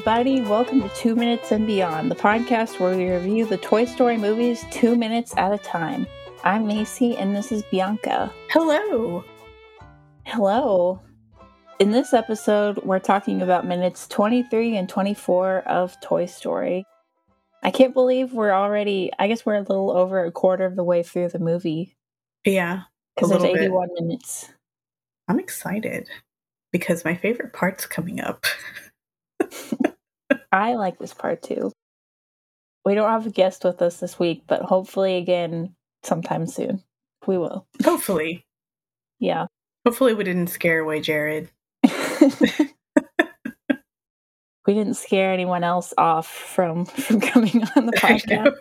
everybody. Welcome to Two Minutes and Beyond, the podcast where we review the Toy Story movies two minutes at a time. I'm Macy, and this is Bianca. Hello. Hello. In this episode, we're talking about minutes 23 and 24 of Toy Story. I can't believe we're already, I guess we're a little over a quarter of the way through the movie. Yeah. Because there's 81 bit. minutes. I'm excited because my favorite part's coming up. I like this part too. We don't have a guest with us this week, but hopefully again sometime soon. We will. Hopefully. Yeah. Hopefully we didn't scare away Jared. we didn't scare anyone else off from from coming on the podcast.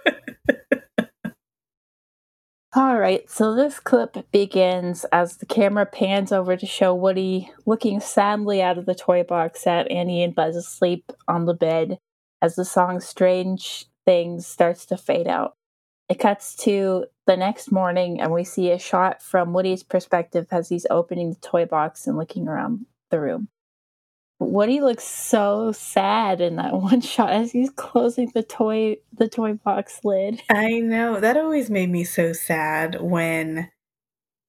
All right, so this clip begins as the camera pans over to show Woody looking sadly out of the toy box at Andy and Buzz asleep on the bed as the song Strange Things starts to fade out. It cuts to the next morning, and we see a shot from Woody's perspective as he's opening the toy box and looking around the room. Woody looks so sad in that one shot as he's closing the toy the toy box lid. I know. That always made me so sad when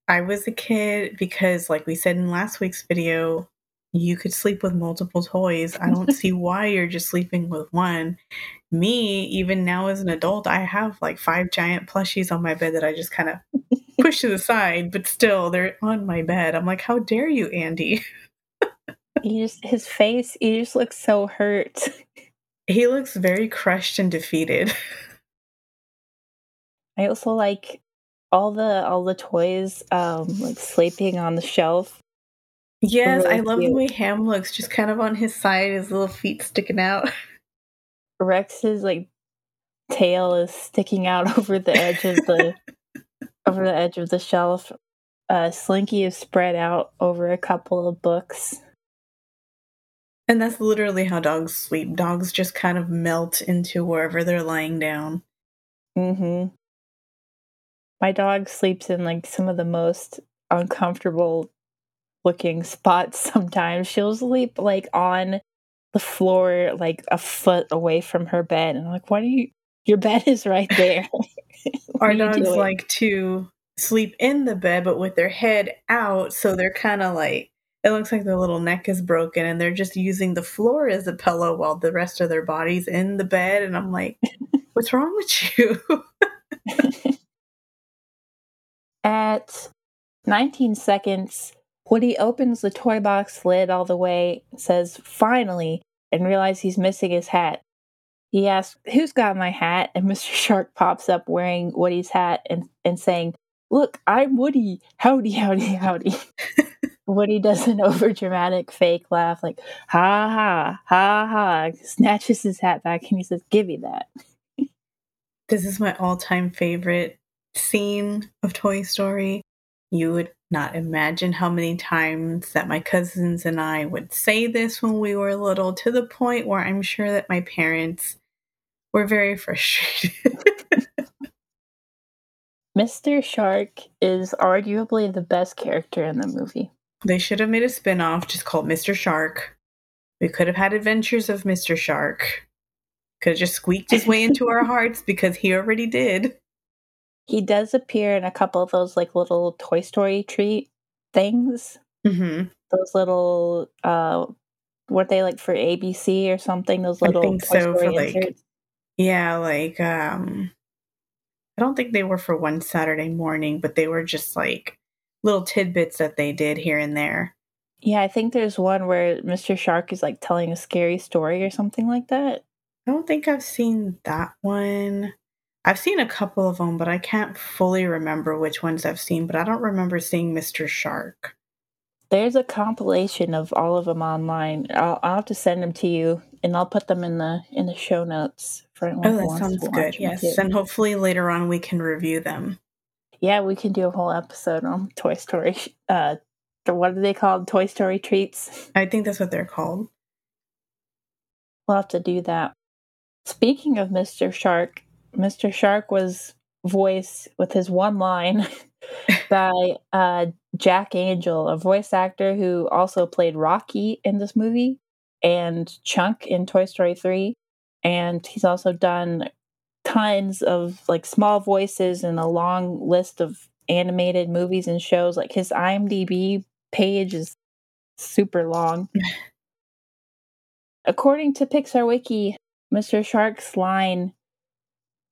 I was a kid because like we said in last week's video, you could sleep with multiple toys. I don't see why you're just sleeping with one. Me, even now as an adult, I have like five giant plushies on my bed that I just kind of push to the side, but still they're on my bed. I'm like, how dare you, Andy? He just his face he just looks so hurt. He looks very crushed and defeated. I also like all the all the toys um like sleeping on the shelf. Yes really i love cute. the way ham looks just kind of on his side his little feet sticking out. Rex's like tail is sticking out over the edge of the over the edge of the shelf. Uh slinky is spread out over a couple of books and that's literally how dogs sleep. Dogs just kind of melt into wherever they're lying down. Mhm. My dog sleeps in like some of the most uncomfortable looking spots sometimes. She'll sleep like on the floor like a foot away from her bed and I'm like, "Why do you your bed is right there." Our dogs doing? like to sleep in the bed but with their head out so they're kind of like it looks like their little neck is broken and they're just using the floor as a pillow while the rest of their body's in the bed. And I'm like, what's wrong with you? At 19 seconds, Woody opens the toy box lid all the way, says, finally, and realizes he's missing his hat. He asks, Who's got my hat? And Mr. Shark pops up wearing Woody's hat and, and saying, Look, I'm Woody. Howdy, howdy, howdy. Woody does an overdramatic fake laugh, like ha ha ha ha, snatches his hat back and he says, "Give me that." this is my all-time favorite scene of Toy Story. You would not imagine how many times that my cousins and I would say this when we were little, to the point where I'm sure that my parents were very frustrated. Mr. Shark is arguably the best character in the movie. They should have made a spin-off just called Mr. Shark. We could have had adventures of Mr. Shark. Could have just squeaked his way into our hearts because he already did. He does appear in a couple of those like little Toy Story treat things. Mm-hmm. Those little uh were they like for ABC or something? Those little I think Toy so Story for like Yeah, like um I don't think they were for one Saturday morning, but they were just like little tidbits that they did here and there. Yeah, I think there's one where Mr. Shark is like telling a scary story or something like that. I don't think I've seen that one. I've seen a couple of them, but I can't fully remember which ones I've seen, but I don't remember seeing Mr. Shark. There's a compilation of all of them online. I'll, I'll have to send them to you, and I'll put them in the in the show notes for anyone. Oh, that sounds good. Yes, and hopefully later on we can review them yeah, we can do a whole episode on Toy Story. Uh, what are they called? Toy Story treats. I think that's what they're called. We'll have to do that. Speaking of Mr. Shark, Mr. Shark was voiced with his one line by uh, Jack Angel, a voice actor who also played Rocky in this movie. and Chunk in Toy Story 3. And he's also done tons of like small voices and a long list of animated movies and shows. Like his IMDb page is super long. According to Pixar Wiki, Mr. Shark's line,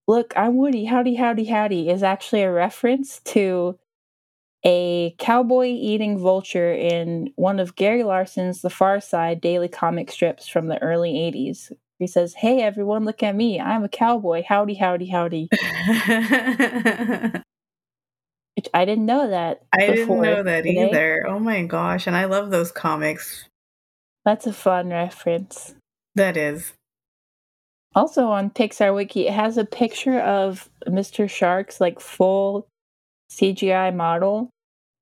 Look, I'm Woody, howdy, howdy, howdy, is actually a reference to a cowboy eating vulture in one of Gary Larson's The Far Side daily comic strips from the early 80s. He says, Hey everyone, look at me. I'm a cowboy. Howdy, howdy, howdy. Which I didn't know that. I didn't know that today. either. Oh my gosh. And I love those comics. That's a fun reference. That is. Also on Pixar Wiki, it has a picture of Mr. Shark's like full CGI model,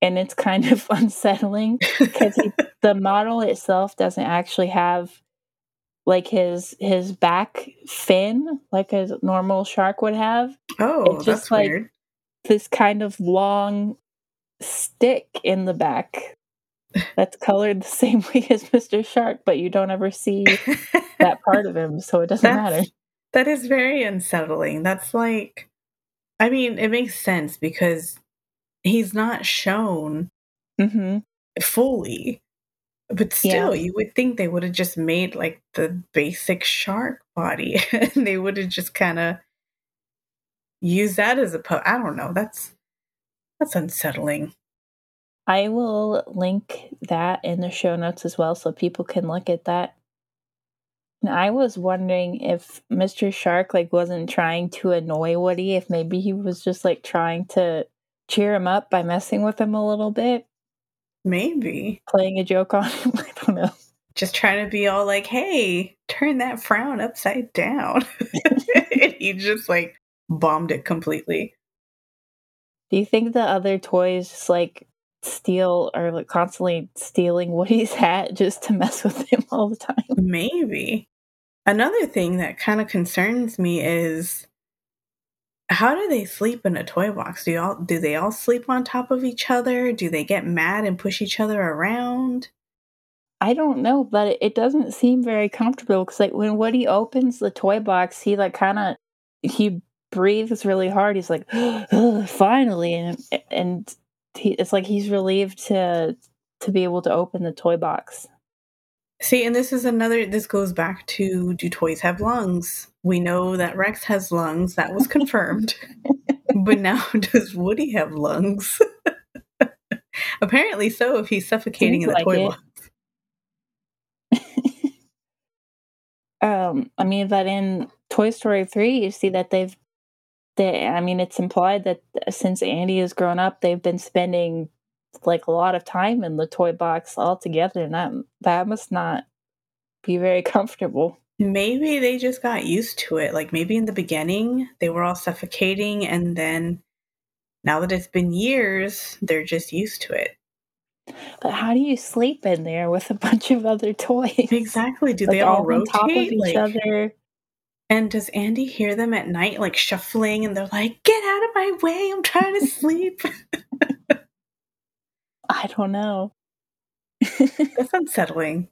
and it's kind of unsettling because the model itself doesn't actually have like his his back fin like a normal shark would have. Oh, it's just that's like weird. this kind of long stick in the back that's colored the same way as Mr. Shark, but you don't ever see that part of him, so it doesn't matter. That is very unsettling. That's like, I mean, it makes sense because he's not shown mm-hmm. fully. But still, yeah. you would think they would have just made like the basic shark body and they would have just kind of used that as a po- I don't know. That's that's unsettling. I will link that in the show notes as well so people can look at that. And I was wondering if Mr. Shark like wasn't trying to annoy Woody, if maybe he was just like trying to cheer him up by messing with him a little bit. Maybe. Playing a joke on him. I don't know. Just trying to be all like, hey, turn that frown upside down. and he just like bombed it completely. Do you think the other toys just like steal or like constantly stealing Woody's hat just to mess with him all the time? Maybe. Another thing that kind of concerns me is how do they sleep in a toy box? Do all do they all sleep on top of each other? Do they get mad and push each other around? I don't know, but it doesn't seem very comfortable because like when Woody opens the toy box, he like kind of he breathes really hard. He's like, oh, finally, and and he, it's like he's relieved to to be able to open the toy box. See, and this is another, this goes back to do toys have lungs? We know that Rex has lungs. That was confirmed. but now, does Woody have lungs? Apparently so, if he's suffocating Seems in the like toy box. um, I mean, but in Toy Story 3, you see that they've, they, I mean, it's implied that since Andy has grown up, they've been spending like a lot of time in the toy box altogether, and that that must not be very comfortable. Maybe they just got used to it. Like maybe in the beginning they were all suffocating, and then now that it's been years, they're just used to it. But how do you sleep in there with a bunch of other toys? Exactly. Do like they all, all rotate on top of each like, other? And does Andy hear them at night, like shuffling, and they're like, "Get out of my way! I'm trying to sleep." I don't know. That's unsettling.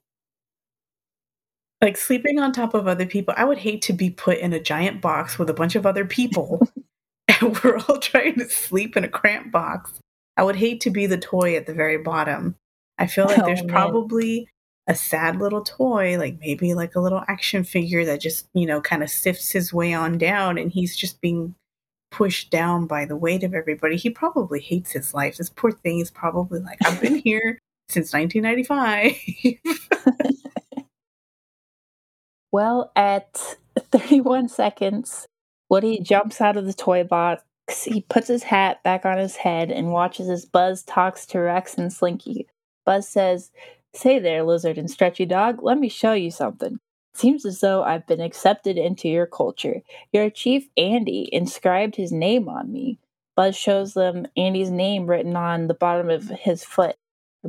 Like sleeping on top of other people. I would hate to be put in a giant box with a bunch of other people and we're all trying to sleep in a cramped box. I would hate to be the toy at the very bottom. I feel like oh, there's man. probably a sad little toy, like maybe like a little action figure that just, you know, kind of sifts his way on down and he's just being pushed down by the weight of everybody. He probably hates his life. This poor thing is probably like, I've been here since 1995. well, at 31 seconds, Woody jumps out of the toy box. He puts his hat back on his head and watches as Buzz talks to Rex and Slinky. Buzz says, Say there, lizard and stretchy dog, let me show you something. Seems as though I've been accepted into your culture. Your chief Andy inscribed his name on me. Buzz shows them Andy's name written on the bottom of his foot.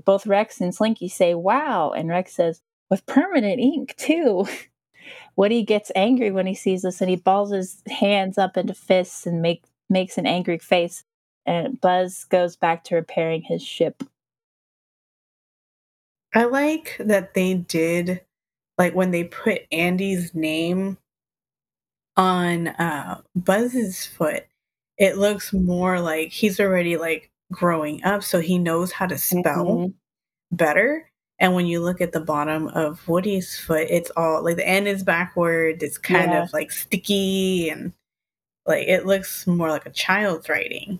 Both Rex and Slinky say, Wow, and Rex says, With permanent ink, too. Woody gets angry when he sees this and he balls his hands up into fists and make, makes an angry face. And Buzz goes back to repairing his ship. I like that they did like when they put Andy's name on uh, Buzz's foot, it looks more like he's already like growing up, so he knows how to spell mm-hmm. better. And when you look at the bottom of Woody's foot, it's all like the end is backwards. It's kind yeah. of like sticky and like it looks more like a child's writing.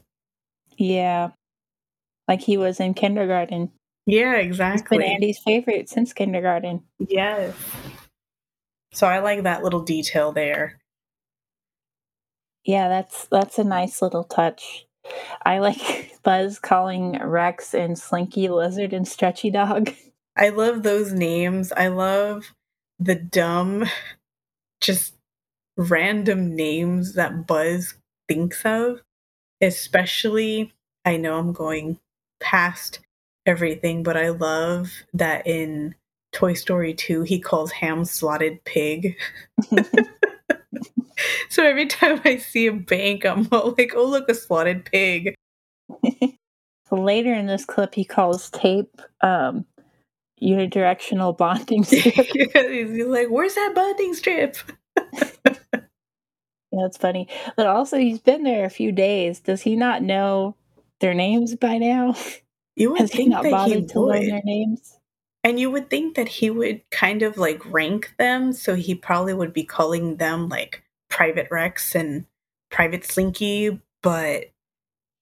Yeah. Like he was in kindergarten. Yeah, exactly. It's been Andy's favorite since kindergarten. Yes. So I like that little detail there. Yeah, that's that's a nice little touch. I like Buzz calling Rex and Slinky Lizard and Stretchy Dog. I love those names. I love the dumb, just random names that Buzz thinks of. Especially, I know I'm going past everything, but I love that in Toy Story 2, he calls Ham slotted pig. so every time I see a bank, I'm all like, oh, look, a slotted pig. Later in this clip, he calls tape um, unidirectional bonding strip. he's like, "Where's that bonding strip?" yeah, that's funny. But also, he's been there a few days. Does he not know their names by now? You would Has think he not that bothered he to would. learn their names? And you would think that he would kind of like rank them, so he probably would be calling them like Private Rex and Private Slinky, but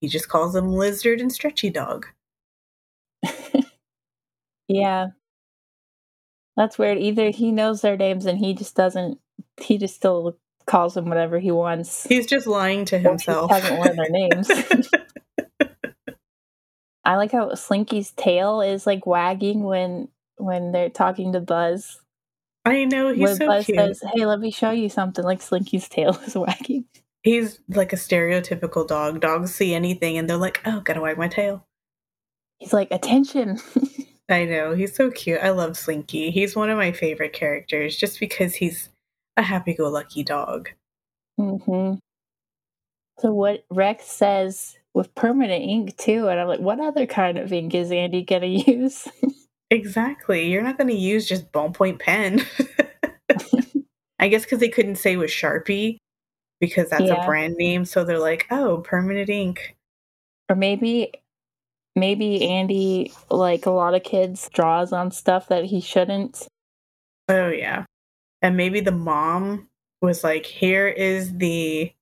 he just calls them Lizard and Stretchy Dog. Yeah. That's weird. Either he knows their names and he just doesn't, he just still calls them whatever he wants. He's just lying to himself. He hasn't learned their names. I like how Slinky's tail is like wagging when when they're talking to Buzz. I know he's when so Buzz cute. says, "Hey, let me show you something." Like Slinky's tail is wagging. He's like a stereotypical dog. Dogs see anything and they're like, "Oh, gotta wag my tail." He's like, "Attention." I know. He's so cute. I love Slinky. He's one of my favorite characters just because he's a happy go lucky dog. hmm So, what Rex says with permanent ink, too. And I'm like, what other kind of ink is Andy going to use? exactly. You're not going to use just ballpoint pen. I guess because they couldn't say with Sharpie because that's yeah. a brand name. So they're like, oh, permanent ink. Or maybe maybe Andy, like a lot of kids, draws on stuff that he shouldn't. Oh, yeah. And maybe the mom was like, here is the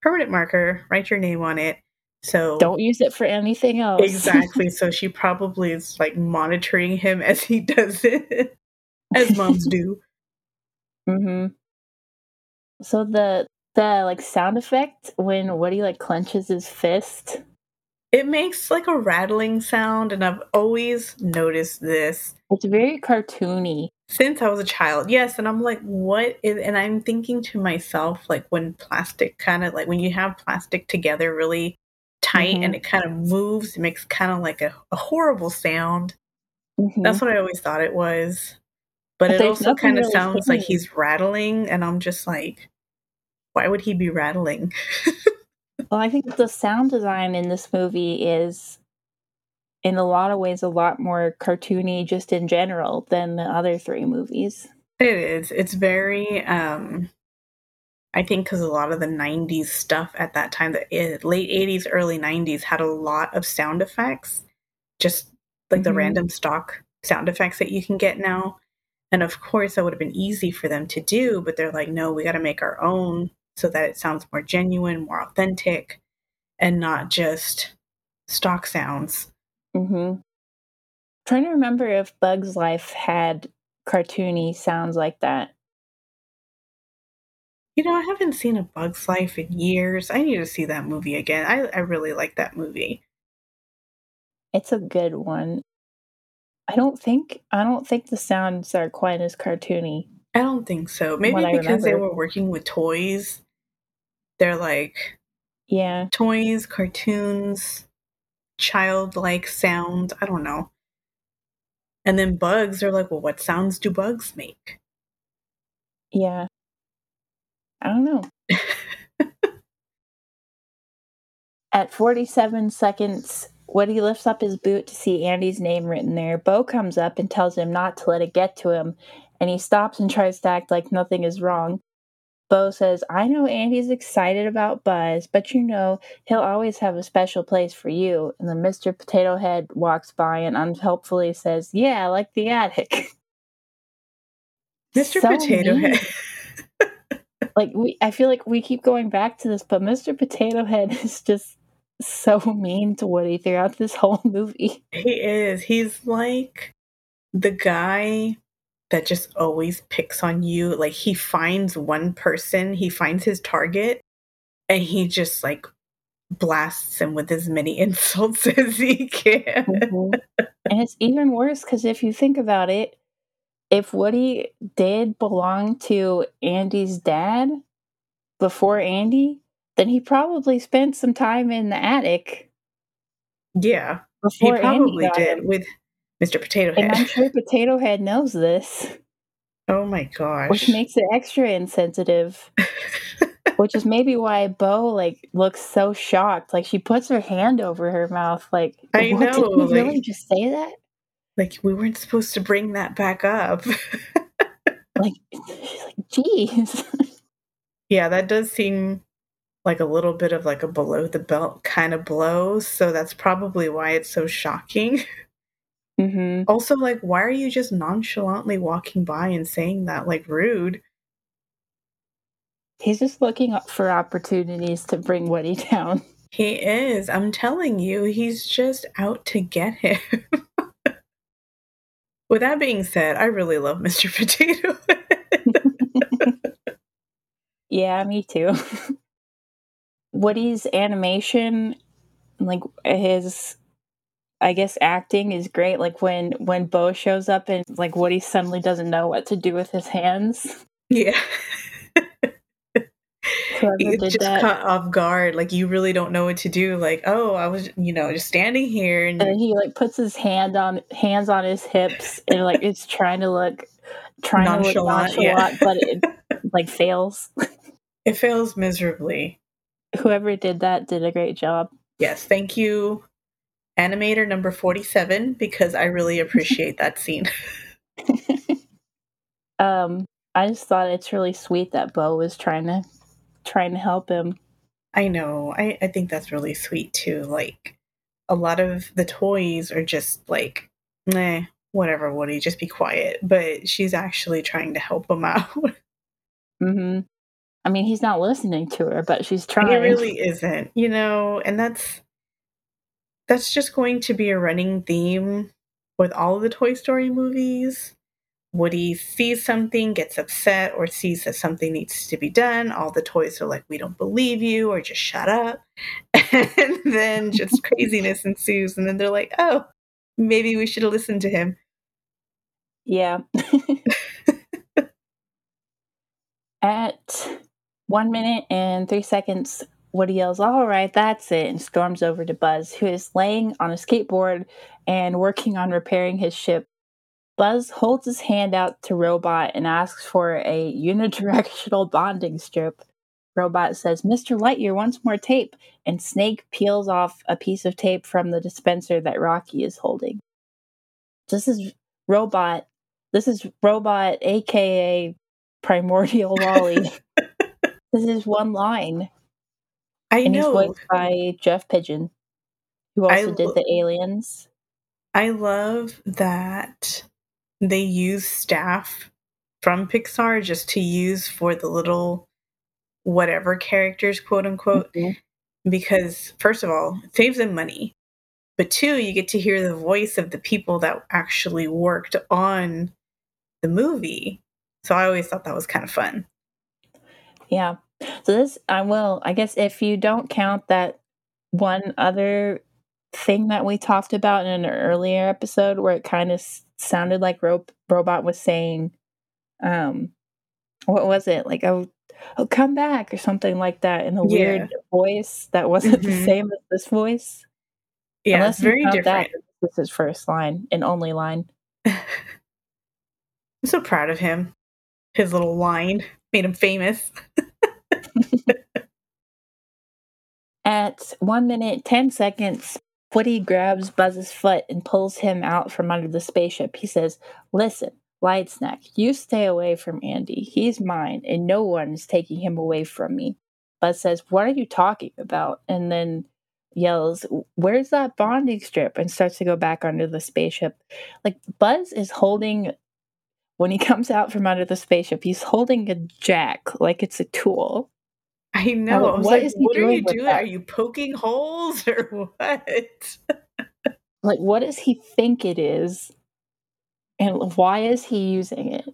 permanent marker, write your name on it. So don't use it for anything else. exactly. So she probably is like monitoring him as he does it, as moms do. hmm So the the like sound effect when Woody like clenches his fist it makes like a rattling sound, and I've always noticed this. It's very cartoony. Since I was a child, yes, and I'm like, what is, and I'm thinking to myself, like, when plastic kind of like when you have plastic together really tight mm-hmm. and it kind of moves, it makes kind of like a, a horrible sound. Mm-hmm. That's what I always thought it was. But, but it also kind of really sounds funny. like he's rattling, and I'm just like, why would he be rattling? Well, I think the sound design in this movie is, in a lot of ways, a lot more cartoony just in general than the other three movies. It is. It's very, um, I think, because a lot of the 90s stuff at that time, the eh, late 80s, early 90s, had a lot of sound effects, just like mm-hmm. the random stock sound effects that you can get now. And of course, that would have been easy for them to do, but they're like, no, we got to make our own so that it sounds more genuine, more authentic, and not just stock sounds. Mm-hmm. Trying to remember if Bug's Life had cartoony sounds like that. You know, I haven't seen a Bug's Life in years. I need to see that movie again. I, I really like that movie. It's a good one. I don't think I don't think the sounds are quite as cartoony. I don't think so. Maybe because they were working with toys. They're like yeah, toys, cartoons, childlike sound. I don't know. And then bugs are like, well, what sounds do bugs make? Yeah. I don't know. At 47 seconds, Woody lifts up his boot to see Andy's name written there. Bo comes up and tells him not to let it get to him, and he stops and tries to act like nothing is wrong. Bo says, I know Andy's excited about Buzz, but you know, he'll always have a special place for you. And then Mr. Potato Head walks by and unhelpfully says, Yeah, like the attic. Mr. So Potato mean. Head. like we I feel like we keep going back to this, but Mr. Potato Head is just so mean to Woody throughout this whole movie. He is. He's like the guy that just always picks on you. Like he finds one person, he finds his target, and he just like blasts him with as many insults as he can. Mm-hmm. And it's even worse because if you think about it, if Woody did belong to Andy's dad before Andy, then he probably spent some time in the attic. Yeah, he probably did him. with Mr. Potato Head. And I'm sure Potato Head knows this. Oh my gosh. Which makes it extra insensitive. which is maybe why Bo like looks so shocked. Like she puts her hand over her mouth. Like I know. Did like, really just say that? Like we weren't supposed to bring that back up. like she's like, geez. yeah, that does seem like a little bit of like a below the belt kind of blow. So that's probably why it's so shocking. Mm-hmm. Also, like, why are you just nonchalantly walking by and saying that? Like, rude. He's just looking up for opportunities to bring Woody down. He is. I'm telling you, he's just out to get him. With that being said, I really love Mr. Potato. yeah, me too. Woody's animation, like his I guess acting is great. Like when when Bo shows up and like Woody suddenly doesn't know what to do with his hands. Yeah. you just that. caught off guard. Like you really don't know what to do. Like, oh, I was, you know, just standing here, and, and he like puts his hand on hands on his hips, and like it's trying to look trying nonchalant, to look nonchalant, yeah. but it like fails. It fails miserably. Whoever did that did a great job. Yes, thank you, animator number 47 because I really appreciate that scene. um I just thought it's really sweet that Bo was trying to trying to help him. I know. I, I think that's really sweet too. Like a lot of the toys are just like, nah, whatever, Woody, just be quiet. But she's actually trying to help him out. mm-hmm. I mean, he's not listening to her, but she's trying. He really isn't, you know, and that's that's just going to be a running theme with all of the Toy Story movies. Woody sees something, gets upset, or sees that something needs to be done. All the toys are like, We don't believe you, or just shut up. And then just craziness ensues. And then they're like, Oh, maybe we should have listened to him. Yeah. At one minute and three seconds, Woody yells, All right, that's it, and storms over to Buzz, who is laying on a skateboard and working on repairing his ship. Buzz holds his hand out to Robot and asks for a unidirectional bonding strip. Robot says, Mr. Lightyear wants more tape, and Snake peels off a piece of tape from the dispenser that Rocky is holding. This is Robot. This is Robot, aka Primordial WALL-E. this is one line. I and know. He's voiced by Jeff Pidgeon, who also did the Aliens. I love that they use staff from Pixar just to use for the little whatever characters, quote unquote. Mm-hmm. Because, first of all, it saves them money. But two, you get to hear the voice of the people that actually worked on the movie. So I always thought that was kind of fun. Yeah. So this, I will, I guess, if you don't count that one other thing that we talked about in an earlier episode where it kind of sounded like Ro- Robot was saying, um, what was it? Like, oh, oh, come back or something like that in a yeah. weird voice that wasn't mm-hmm. the same as this voice. Yeah, Unless it's very different. That, this is first line and only line. I'm so proud of him. His little line made him famous. At one minute, 10 seconds, Woody grabs Buzz's foot and pulls him out from under the spaceship. He says, Listen, Light Snack, you stay away from Andy. He's mine, and no one is taking him away from me. Buzz says, What are you talking about? And then yells, Where's that bonding strip? and starts to go back under the spaceship. Like, Buzz is holding, when he comes out from under the spaceship, he's holding a jack like it's a tool. I know. I was what like, what are you doing? That? Are you poking holes or what? like, what does he think it is? And why is he using it?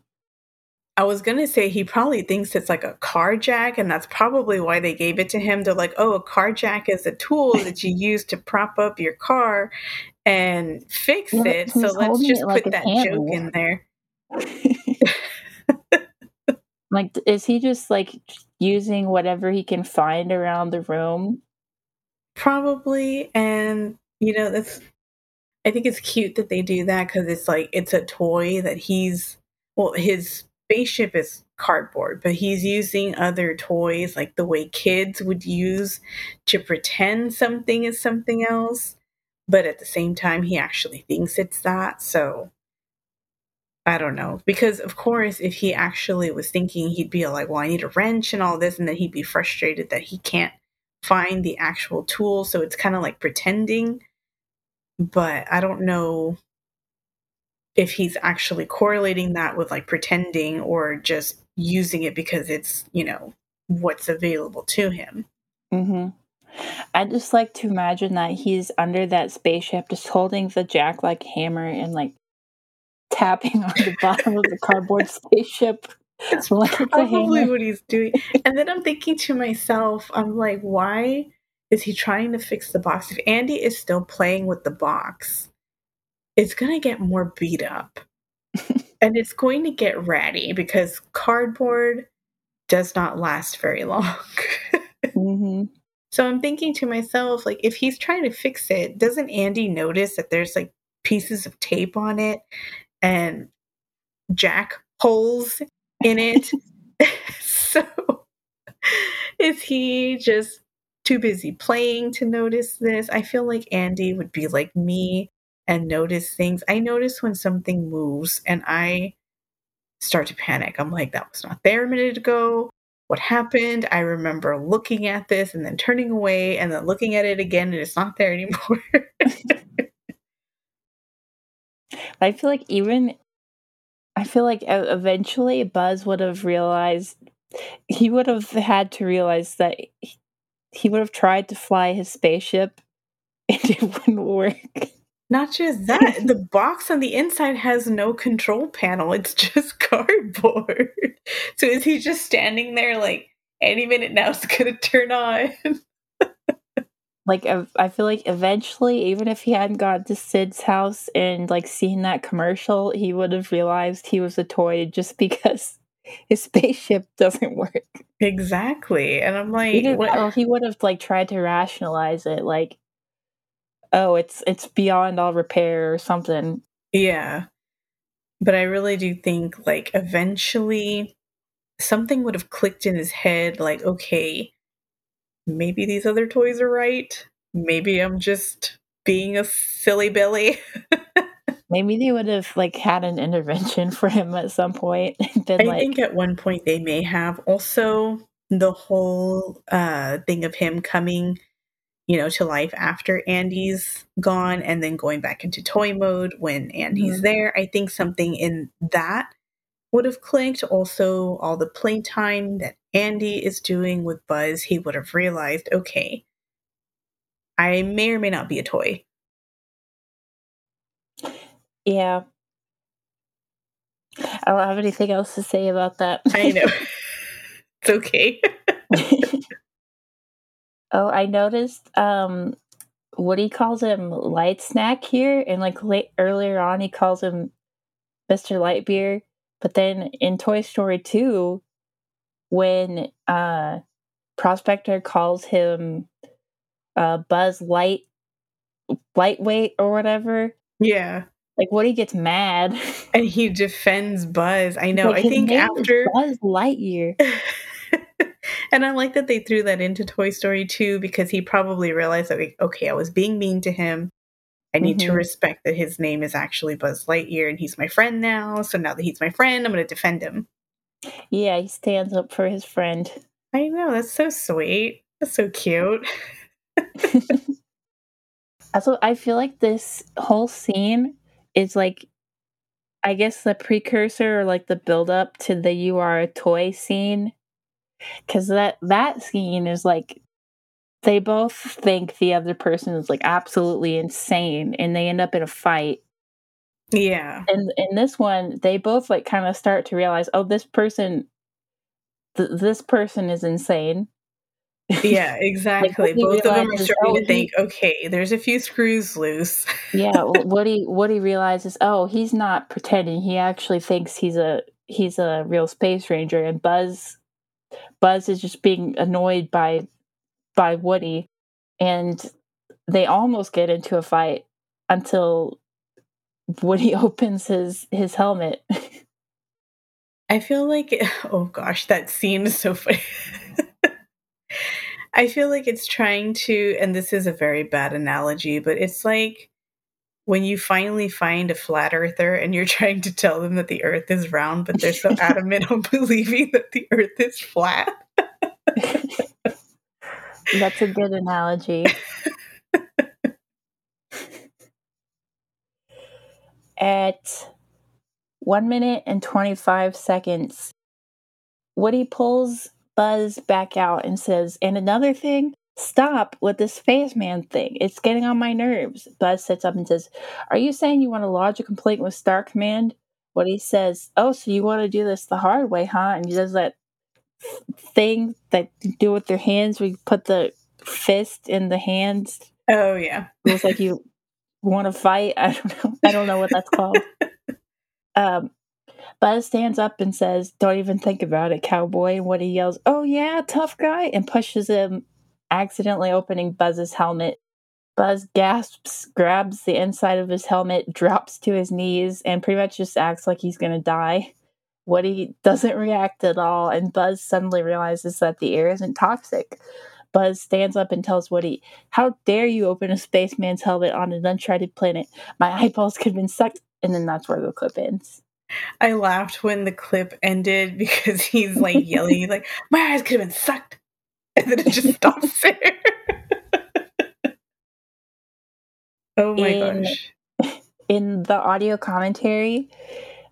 I was going to say he probably thinks it's like a car jack, and that's probably why they gave it to him. They're like, oh, a car jack is a tool that you use to prop up your car and fix it. So let's just put like that joke in there. like, is he just like using whatever he can find around the room? Probably. And, you know, that's, I think it's cute that they do that because it's like, it's a toy that he's, well, his spaceship is cardboard, but he's using other toys like the way kids would use to pretend something is something else. But at the same time, he actually thinks it's that. So I don't know. Because, of course, if he actually was thinking, he'd be like, well, I need a wrench and all this. And then he'd be frustrated that he can't find the actual tool. So it's kind of like pretending. But I don't know if he's actually correlating that with like pretending or just using it because it's, you know, what's available to him. Mm-hmm. I just like to imagine that he's under that spaceship, just holding the jack like hammer and like tapping on the bottom of the cardboard spaceship. It's like probably what he's doing. And then I'm thinking to myself, I'm like, why is he trying to fix the box? If Andy is still playing with the box, it's going to get more beat up. and it's going to get ratty because cardboard does not last very long. mm-hmm. So I'm thinking to myself, like, if he's trying to fix it, doesn't Andy notice that there's like pieces of tape on it and jack holes in it? so is he just too busy playing to notice this? I feel like Andy would be like me and notice things. I notice when something moves and I start to panic. I'm like, that was not there a minute ago. What happened? I remember looking at this and then turning away and then looking at it again and it's not there anymore. I feel like even I feel like eventually Buzz would have realized he would have had to realize that he would have tried to fly his spaceship and it wouldn't work. Not just that, the box on the inside has no control panel. It's just cardboard. So is he just standing there like any minute now it's going to turn on? Like I feel like eventually even if he hadn't got to Sid's house and like seen that commercial, he would have realized he was a toy just because his spaceship doesn't work. Exactly. And I'm like, he, well, he would have like tried to rationalize it like oh, it's it's beyond all repair or something. Yeah. But I really do think like eventually something would have clicked in his head like, okay, maybe these other toys are right. Maybe I'm just being a silly Billy. maybe they would have like had an intervention for him at some point. I like... think at one point they may have. Also, the whole uh thing of him coming you know, to life after Andy's gone and then going back into toy mode when Andy's mm-hmm. there. I think something in that would have clicked. Also, all the playtime that Andy is doing with Buzz, he would have realized, okay, I may or may not be a toy. Yeah. I don't have anything else to say about that. I know. it's okay. Oh, I noticed um Woody calls him Light Snack here, and like late earlier on, he calls him Mr. Lightbeer. But then in Toy Story 2, when uh Prospector calls him uh Buzz Light lightweight or whatever. Yeah. Like what he gets mad. And he defends Buzz. I know. Like, I think after Buzz Lightyear. and I like that they threw that into Toy Story 2 because he probably realized that, like, okay, I was being mean to him. I need Mhm. to respect that his name is actually Buzz Lightyear and he's my friend now. So now that he's my friend, I'm going to defend him. Yeah, he stands up for his friend. I know, that's so sweet. That's so cute. Also, I feel like this whole scene is like, I guess the precursor or like the build up to the "You Are a Toy" scene, because that that scene is like they both think the other person is like absolutely insane, and they end up in a fight. Yeah. And in this one, they both like kind of start to realize, oh, this person, th- this person is insane. Yeah, exactly. he Both of them are starting oh, to think, okay, there's a few screws loose. yeah what he what he realizes oh he's not pretending he actually thinks he's a he's a real space ranger and buzz buzz is just being annoyed by by woody and they almost get into a fight until woody opens his his helmet I feel like, oh gosh, that scene is so funny. I feel like it's trying to, and this is a very bad analogy, but it's like when you finally find a flat earther and you're trying to tell them that the earth is round, but they're so adamant on believing that the earth is flat. that's a good analogy at 1 minute and 25 seconds. Woody pulls buzz back out and says and another thing stop with this spaceman thing. It's getting on my nerves. Buzz sits up and says are you saying you want to lodge a complaint with star command? Woody says oh so you want to do this the hard way huh? And he does that thing that you do with their hands where you put the fist in the hands? Oh, yeah. it was like you want to fight. I don't know. I don't know what that's called. um, Buzz stands up and says, "Don't even think about it, cowboy." And Woody yells, "Oh yeah, tough guy!" and pushes him, accidentally opening Buzz's helmet. Buzz gasps, grabs the inside of his helmet, drops to his knees, and pretty much just acts like he's gonna die. Woody doesn't react at all, and Buzz suddenly realizes that the air isn't toxic. Buzz stands up and tells Woody, How dare you open a spaceman's helmet on an uncharted planet? My eyeballs could have been sucked. And then that's where the clip ends. I laughed when the clip ended because he's like yelling, he's like, my eyes could have been sucked. And then it just stops there. oh my In- gosh. In the audio commentary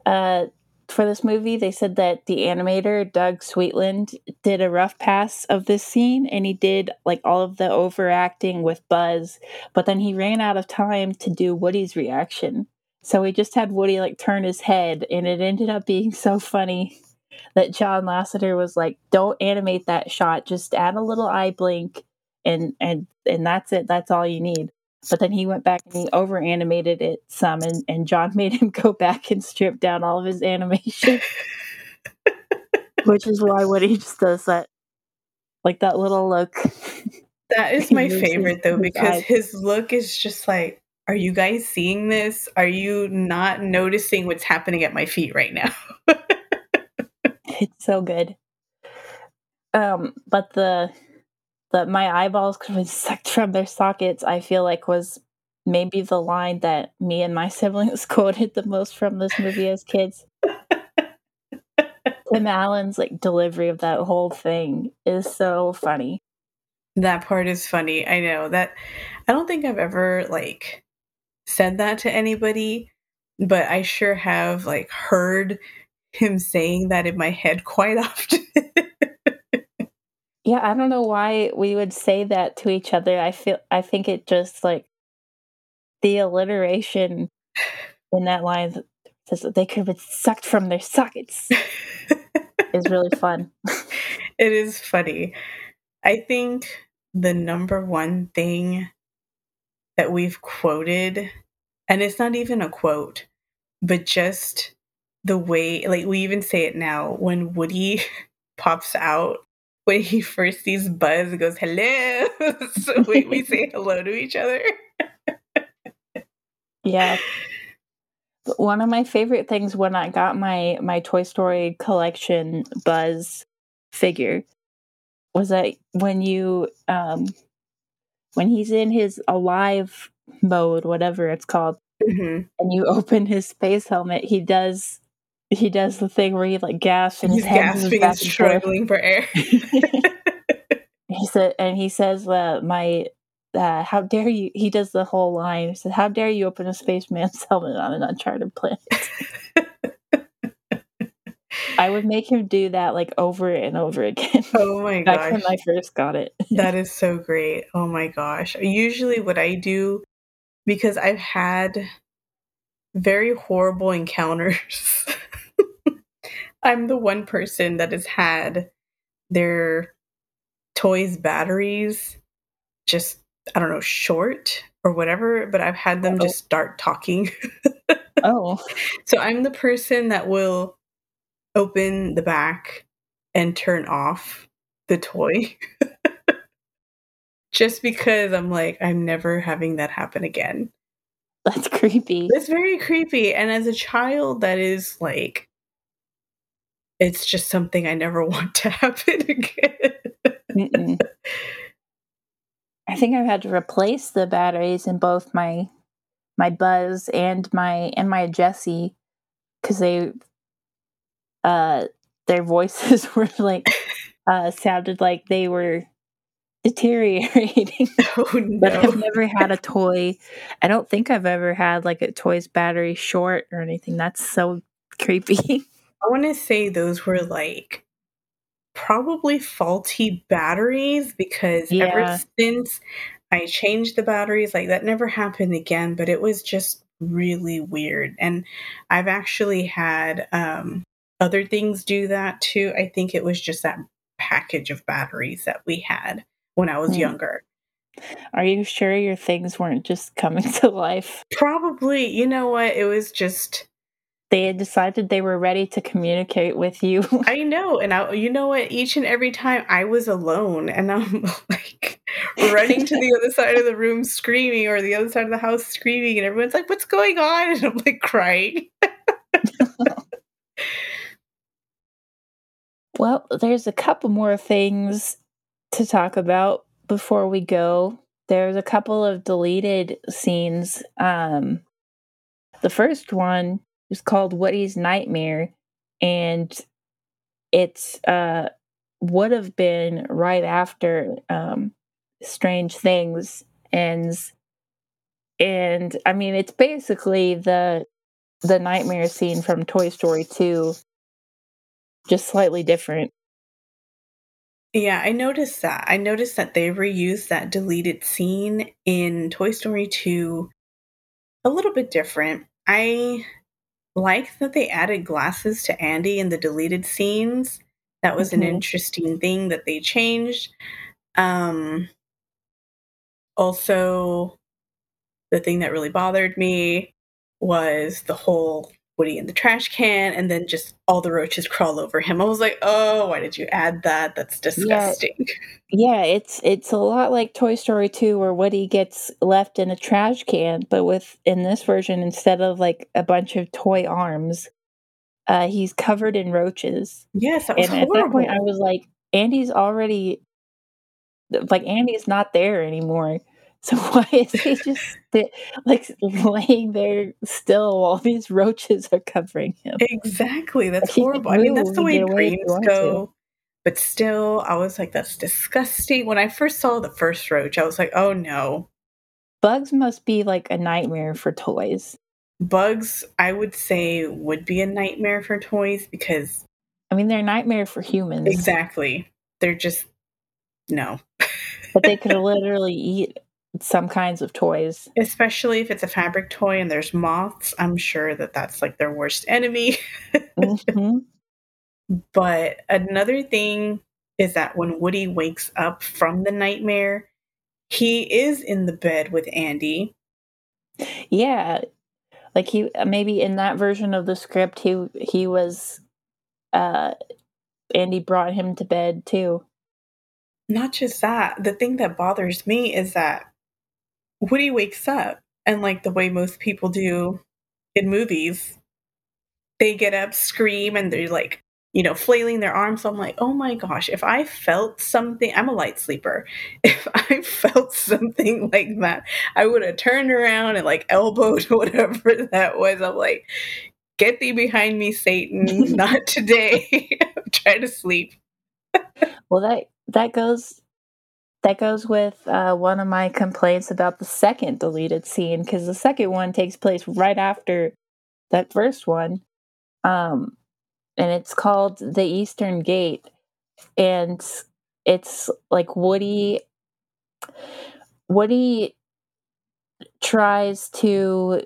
uh, for this movie, they said that the animator, Doug Sweetland, did a rough pass of this scene and he did like all of the overacting with Buzz, but then he ran out of time to do Woody's reaction. So he just had Woody like turn his head and it ended up being so funny that John Lasseter was like, "Don't animate that shot, just add a little eye blink and and and that's it. That's all you need." But then he went back and he over animated it some, and, and John made him go back and strip down all of his animation, which is why Woody just does that, like that little look. That is my He moves his- favorite though, because his look is just like, are you guys seeing this? Are you not noticing what's happening at my feet right now? It's so good. Um, but the the my eyeballs could have been sucked from their sockets. I feel like was maybe the line that me and my siblings quoted the most from this movie as kids. Tim Allen's like delivery of that whole thing is so funny. That part is funny. I know that I don't think I've ever like said that to anybody, but I sure have like heard him saying that in my head quite often. Yeah, I don't know why we would say that to each other. I feel I think it just like the alliteration in that line says that they could have been sucked from their sockets is really fun. it is funny. I think the number one thing that we've quoted, and it's not even a quote, but just the way, like we even say it now when Woody pops out. When he first sees Buzz, he goes, hello. so we, we say hello to each other. Yeah. One of my favorite things when I got my my Toy Story collection Buzz figure was that when you um when he's in his alive mode, whatever it's called, hmm and you open his space helmet, he does he does the thing where he like gasps and He's his head gasping and struggling for air. He said, and he says, uh, "My, uh, how dare you?" He does the whole line. He said, "How dare you open a spaceman's helmet on an uncharted planet?" I would make him do that like over and over again. oh my Back when. I first got it. That is so great. Oh my gosh. Usually, what I do, because I've had very horrible encounters, I'm the one person that has had their toys' batteries just, I don't know, short or whatever, but I've had them Uh-oh. just start talking. Oh, So I'm the person that will open the back and turn off the toy. Just because I'm like, I'm never having that happen again. that's creepy. It's very creepy. And as a child, that is like, it's just something I never want to happen again. I think I've had to replace the batteries in both my my Buzz and my and my Jessie because they uh their voices were like uh sounded like they were deteriorating. oh but I've never had a toy. I don't think I've ever had like a toy's battery short or anything. That's so creepy. I want to say those were like probably faulty batteries because Yeah. ever since I changed the batteries, like that never happened again, but it was just really weird. And I've actually had um, other things do that too. I think it was just that package of batteries that we had when I was Hmm. younger. Are you sure your things weren't just coming to life? Probably, you know what? It was just They had decided they were ready to communicate with you. I know, and I, you know what? Each and every time I was alone, and I'm like running to the other side of the room screaming, or the other side of the house screaming, and everyone's like, "What's going on?" And I'm like crying. well, there's a couple more things to talk about before we go. There's a couple of deleted scenes. Um, the first one is called Woody's Nightmare, and it's uh, would have been right after um, Strange Things ends, and I mean it's basically the the nightmare scene from Toy Story 2, just slightly different. Yeah, I noticed that. I noticed that they reused that deleted scene in Toy Story 2 a little bit different. I like that they added glasses to Andy in the deleted scenes. That was an Mhm. interesting thing that they changed. Um also the thing that really bothered me was the whole Woody in the trash can and then just all the roaches crawl over him. I was like, "Oh, why did you add that? That's disgusting." Yeah, it's it's a lot like Toy Story 2 where Woody gets left in a trash can, but with in this version instead of like a bunch of toy arms, uh he's covered in roaches. Yes, that was And at that point I was like Andy's already like Andy's not there anymore. So why is he just like laying there still while these roaches are covering him? Exactly. That's Like, horrible. I mean, that's the way get away if he dreams go. But still, I was like, that's disgusting. When I first saw the first roach, I was like, oh no. Bugs must be like a nightmare for toys. Bugs, I would say, would be a nightmare for toys because I mean, they're a nightmare for humans. exactly. They're just, no. but they could literally eat some kinds of toys. Especially if it's a fabric toy and there's moths, I'm sure that that's like their worst enemy. hmm But another thing is that when Woody wakes up from the nightmare, he is in the bed with Andy. Yeah, like he maybe in that version of the script, he he was, uh, Andy brought him to bed too. Not just that, the thing that bothers me is that Woody wakes up and, like the way most people do in movies, they get up, scream, and they're like you know, flailing their arms. So I'm like, oh my gosh, if I felt something, I'm a light sleeper. If I felt something like that, I would have turned around and like elbowed whatever that was. I'm like, get thee behind me, Satan. Not today. I'm trying to sleep. well, that that goes that goes with uh, one of my complaints about the second deleted scene because the second one takes place right after that first one, um, and it's called the Eastern Gate, and it's like Woody. Woody tries to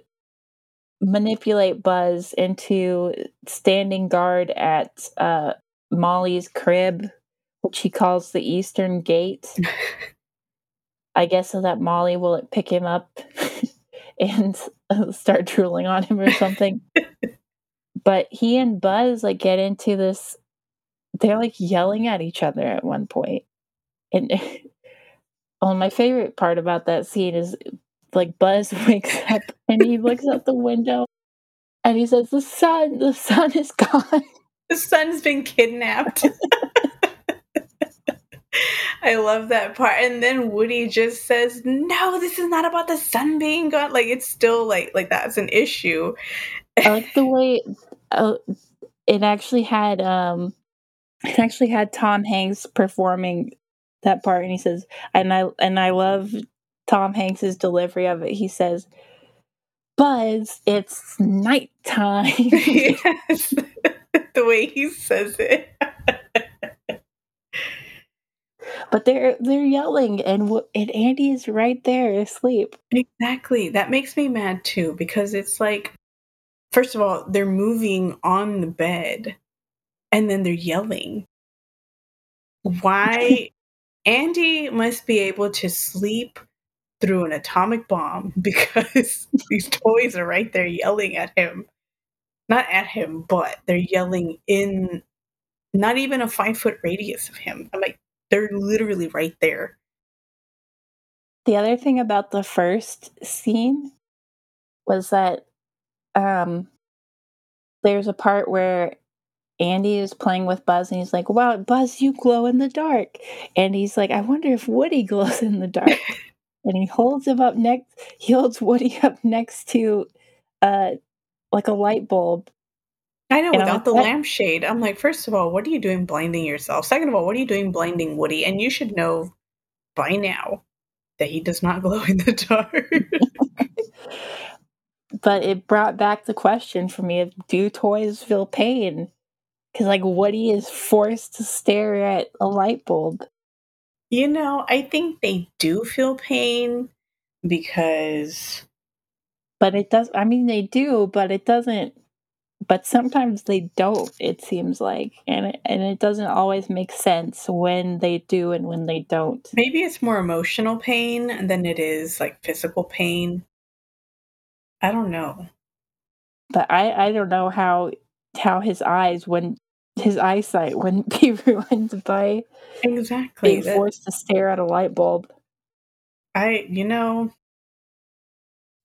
manipulate Buzz into standing guard at uh, Molly's crib, which he calls the Eastern Gate. I guess so that Molly will pick him up and uh, start drooling on him or something. but he and Buzz like get into this. They're like yelling at each other at one point. point, and oh, my favorite part about that scene is like Buzz wakes up and he looks out the window and he says, "The sun, the sun is gone. The sun's been kidnapped." I love that part. And then Woody just says, "No, this is not about the sun being gone." Like it's still like like that's an issue. I like the way uh, it actually had um it actually had Tom Hanks performing that part and he says and I and I love Tom Hanks's delivery of it. He says, "Buzz, it's nighttime." yes. the way he says it. but they're they're yelling and and Andy is right there asleep. Exactly. That makes me mad too because it's like first of all, they're moving on the bed and then they're yelling. Why Andy must be able to sleep through an atomic bomb because these toys are right there yelling at him. Not at him, but they're yelling in not even a five foot radius of him. I'm like, they're literally right there. The other thing about the first scene was that um, there's a part where Andy is playing with Buzz and he's like, Wow, Buzz, you glow in the dark. And he's like, I wonder if Woody glows in the dark. and he holds him up next he holds Woody up next to uh like a light bulb. I know, without the lampshade. I'm like, first of all, what are you doing blinding yourself? Second of all, what are you doing blinding Woody? And you should know by now that he does not glow in the dark. but it brought back the question for me of do toys feel pain? Because like Woody is forced to stare at a light bulb. You know, I think they do feel pain because. But it does, I mean, they do, but it doesn't, but sometimes they don't, it seems like. And it, and it doesn't always make sense when they do and when they don't. Maybe it's more emotional pain than it is like physical pain. I don't know. But I, I don't know how how his eyes when his eyesight wouldn't be ruined by exactly being forced to stare at a light bulb. I, you know,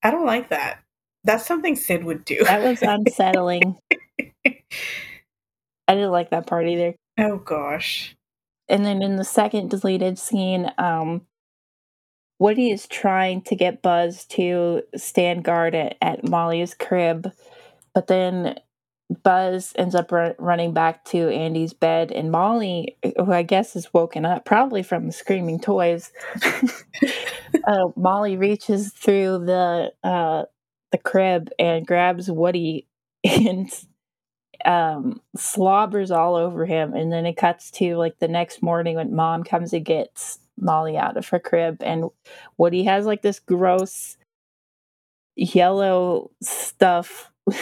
I don't like that. That's something Sid would do. That was unsettling. I didn't like that part either. Oh gosh. And then in the second deleted scene, um, Woody is trying to get Buzz to stand guard at, at Molly's crib, but then Buzz ends up r- running back to Andy's bed, and Molly, who I guess is woken up, probably from the screaming toys, uh, Molly reaches through the uh, the crib and grabs Woody and um, slobbers all over him. And then it cuts to like the next morning when Mom comes and gets Molly out of her crib, and Woody has like this gross yellow stuff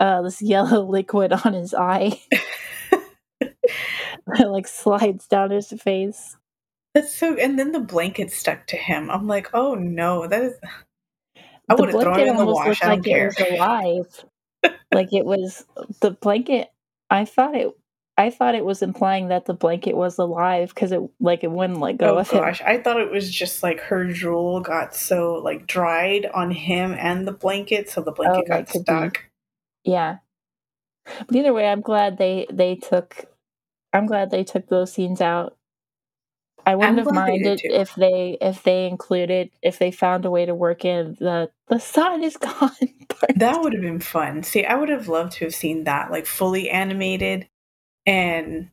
uh, this yellow liquid on his eye. that like slides down his face. That's so. And then the blanket stuck to him. I'm like, oh no, that is. I would have thrown it in the wash. I don't like care. It was alive. like it was the blanket. I thought it. I thought it was implying that the blanket was alive because it like it wouldn't let go oh, of gosh. him. I thought it was just like her drool got so like dried on him and the blanket, so the oh, blanket oh, got stuck. Yeah. But either way, I'm glad they they took. I'm glad they took those scenes out. I wouldn't I'm have glad they did minded if they if they included if they found a way to work in the the sun is gone. That would have been fun. See, I would have loved to have seen that like fully animated and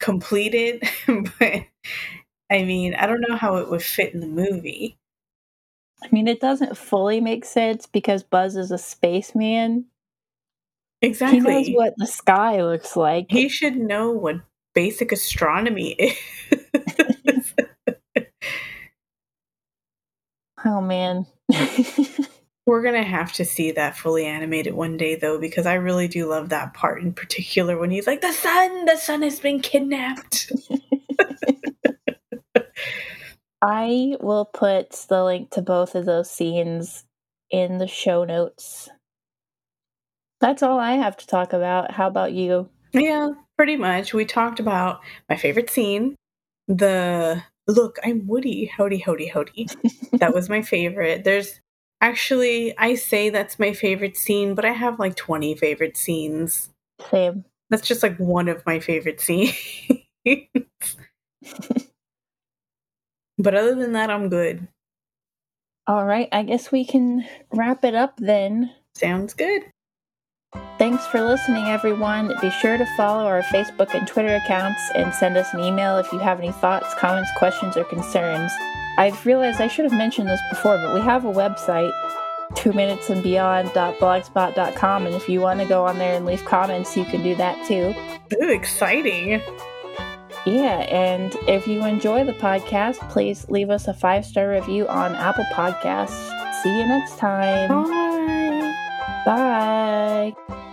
completed, but I mean, I don't know how it would fit in the movie. I mean, it doesn't fully make sense because Buzz is a spaceman. Exactly. He knows what the sky looks like. He should know what basic astronomy is. Oh man. We're gonna have to see that fully animated one day, though, because I really do love that part in particular when he's like, "The sun, the sun has been kidnapped." I will put the link to both of those scenes in the show notes. That's all I have to talk about. How about you? Yeah, pretty much. We talked about my favorite scene. The look, I'm Woody. Howdy, howdy, howdy. that was my favorite. There's actually, I say that's my favorite scene, but I have like 20 favorite scenes. Same. That's just like one of my favorite scenes. but other than that, I'm good. All right, I guess we can wrap it up then. Sounds good. Thanks for listening, everyone. Be sure to follow our Facebook and Twitter accounts and send us an email if you have any thoughts, comments, questions, or concerns. I've realized I should have mentioned this before, but we have a website, two minutes and beyond.blogspot.com, and if you want to go on there and leave comments, you can do that too. Ooh, exciting. Yeah, and if you enjoy the podcast, please leave us a five star review on Apple Podcasts. See you next time. Bye. Bye.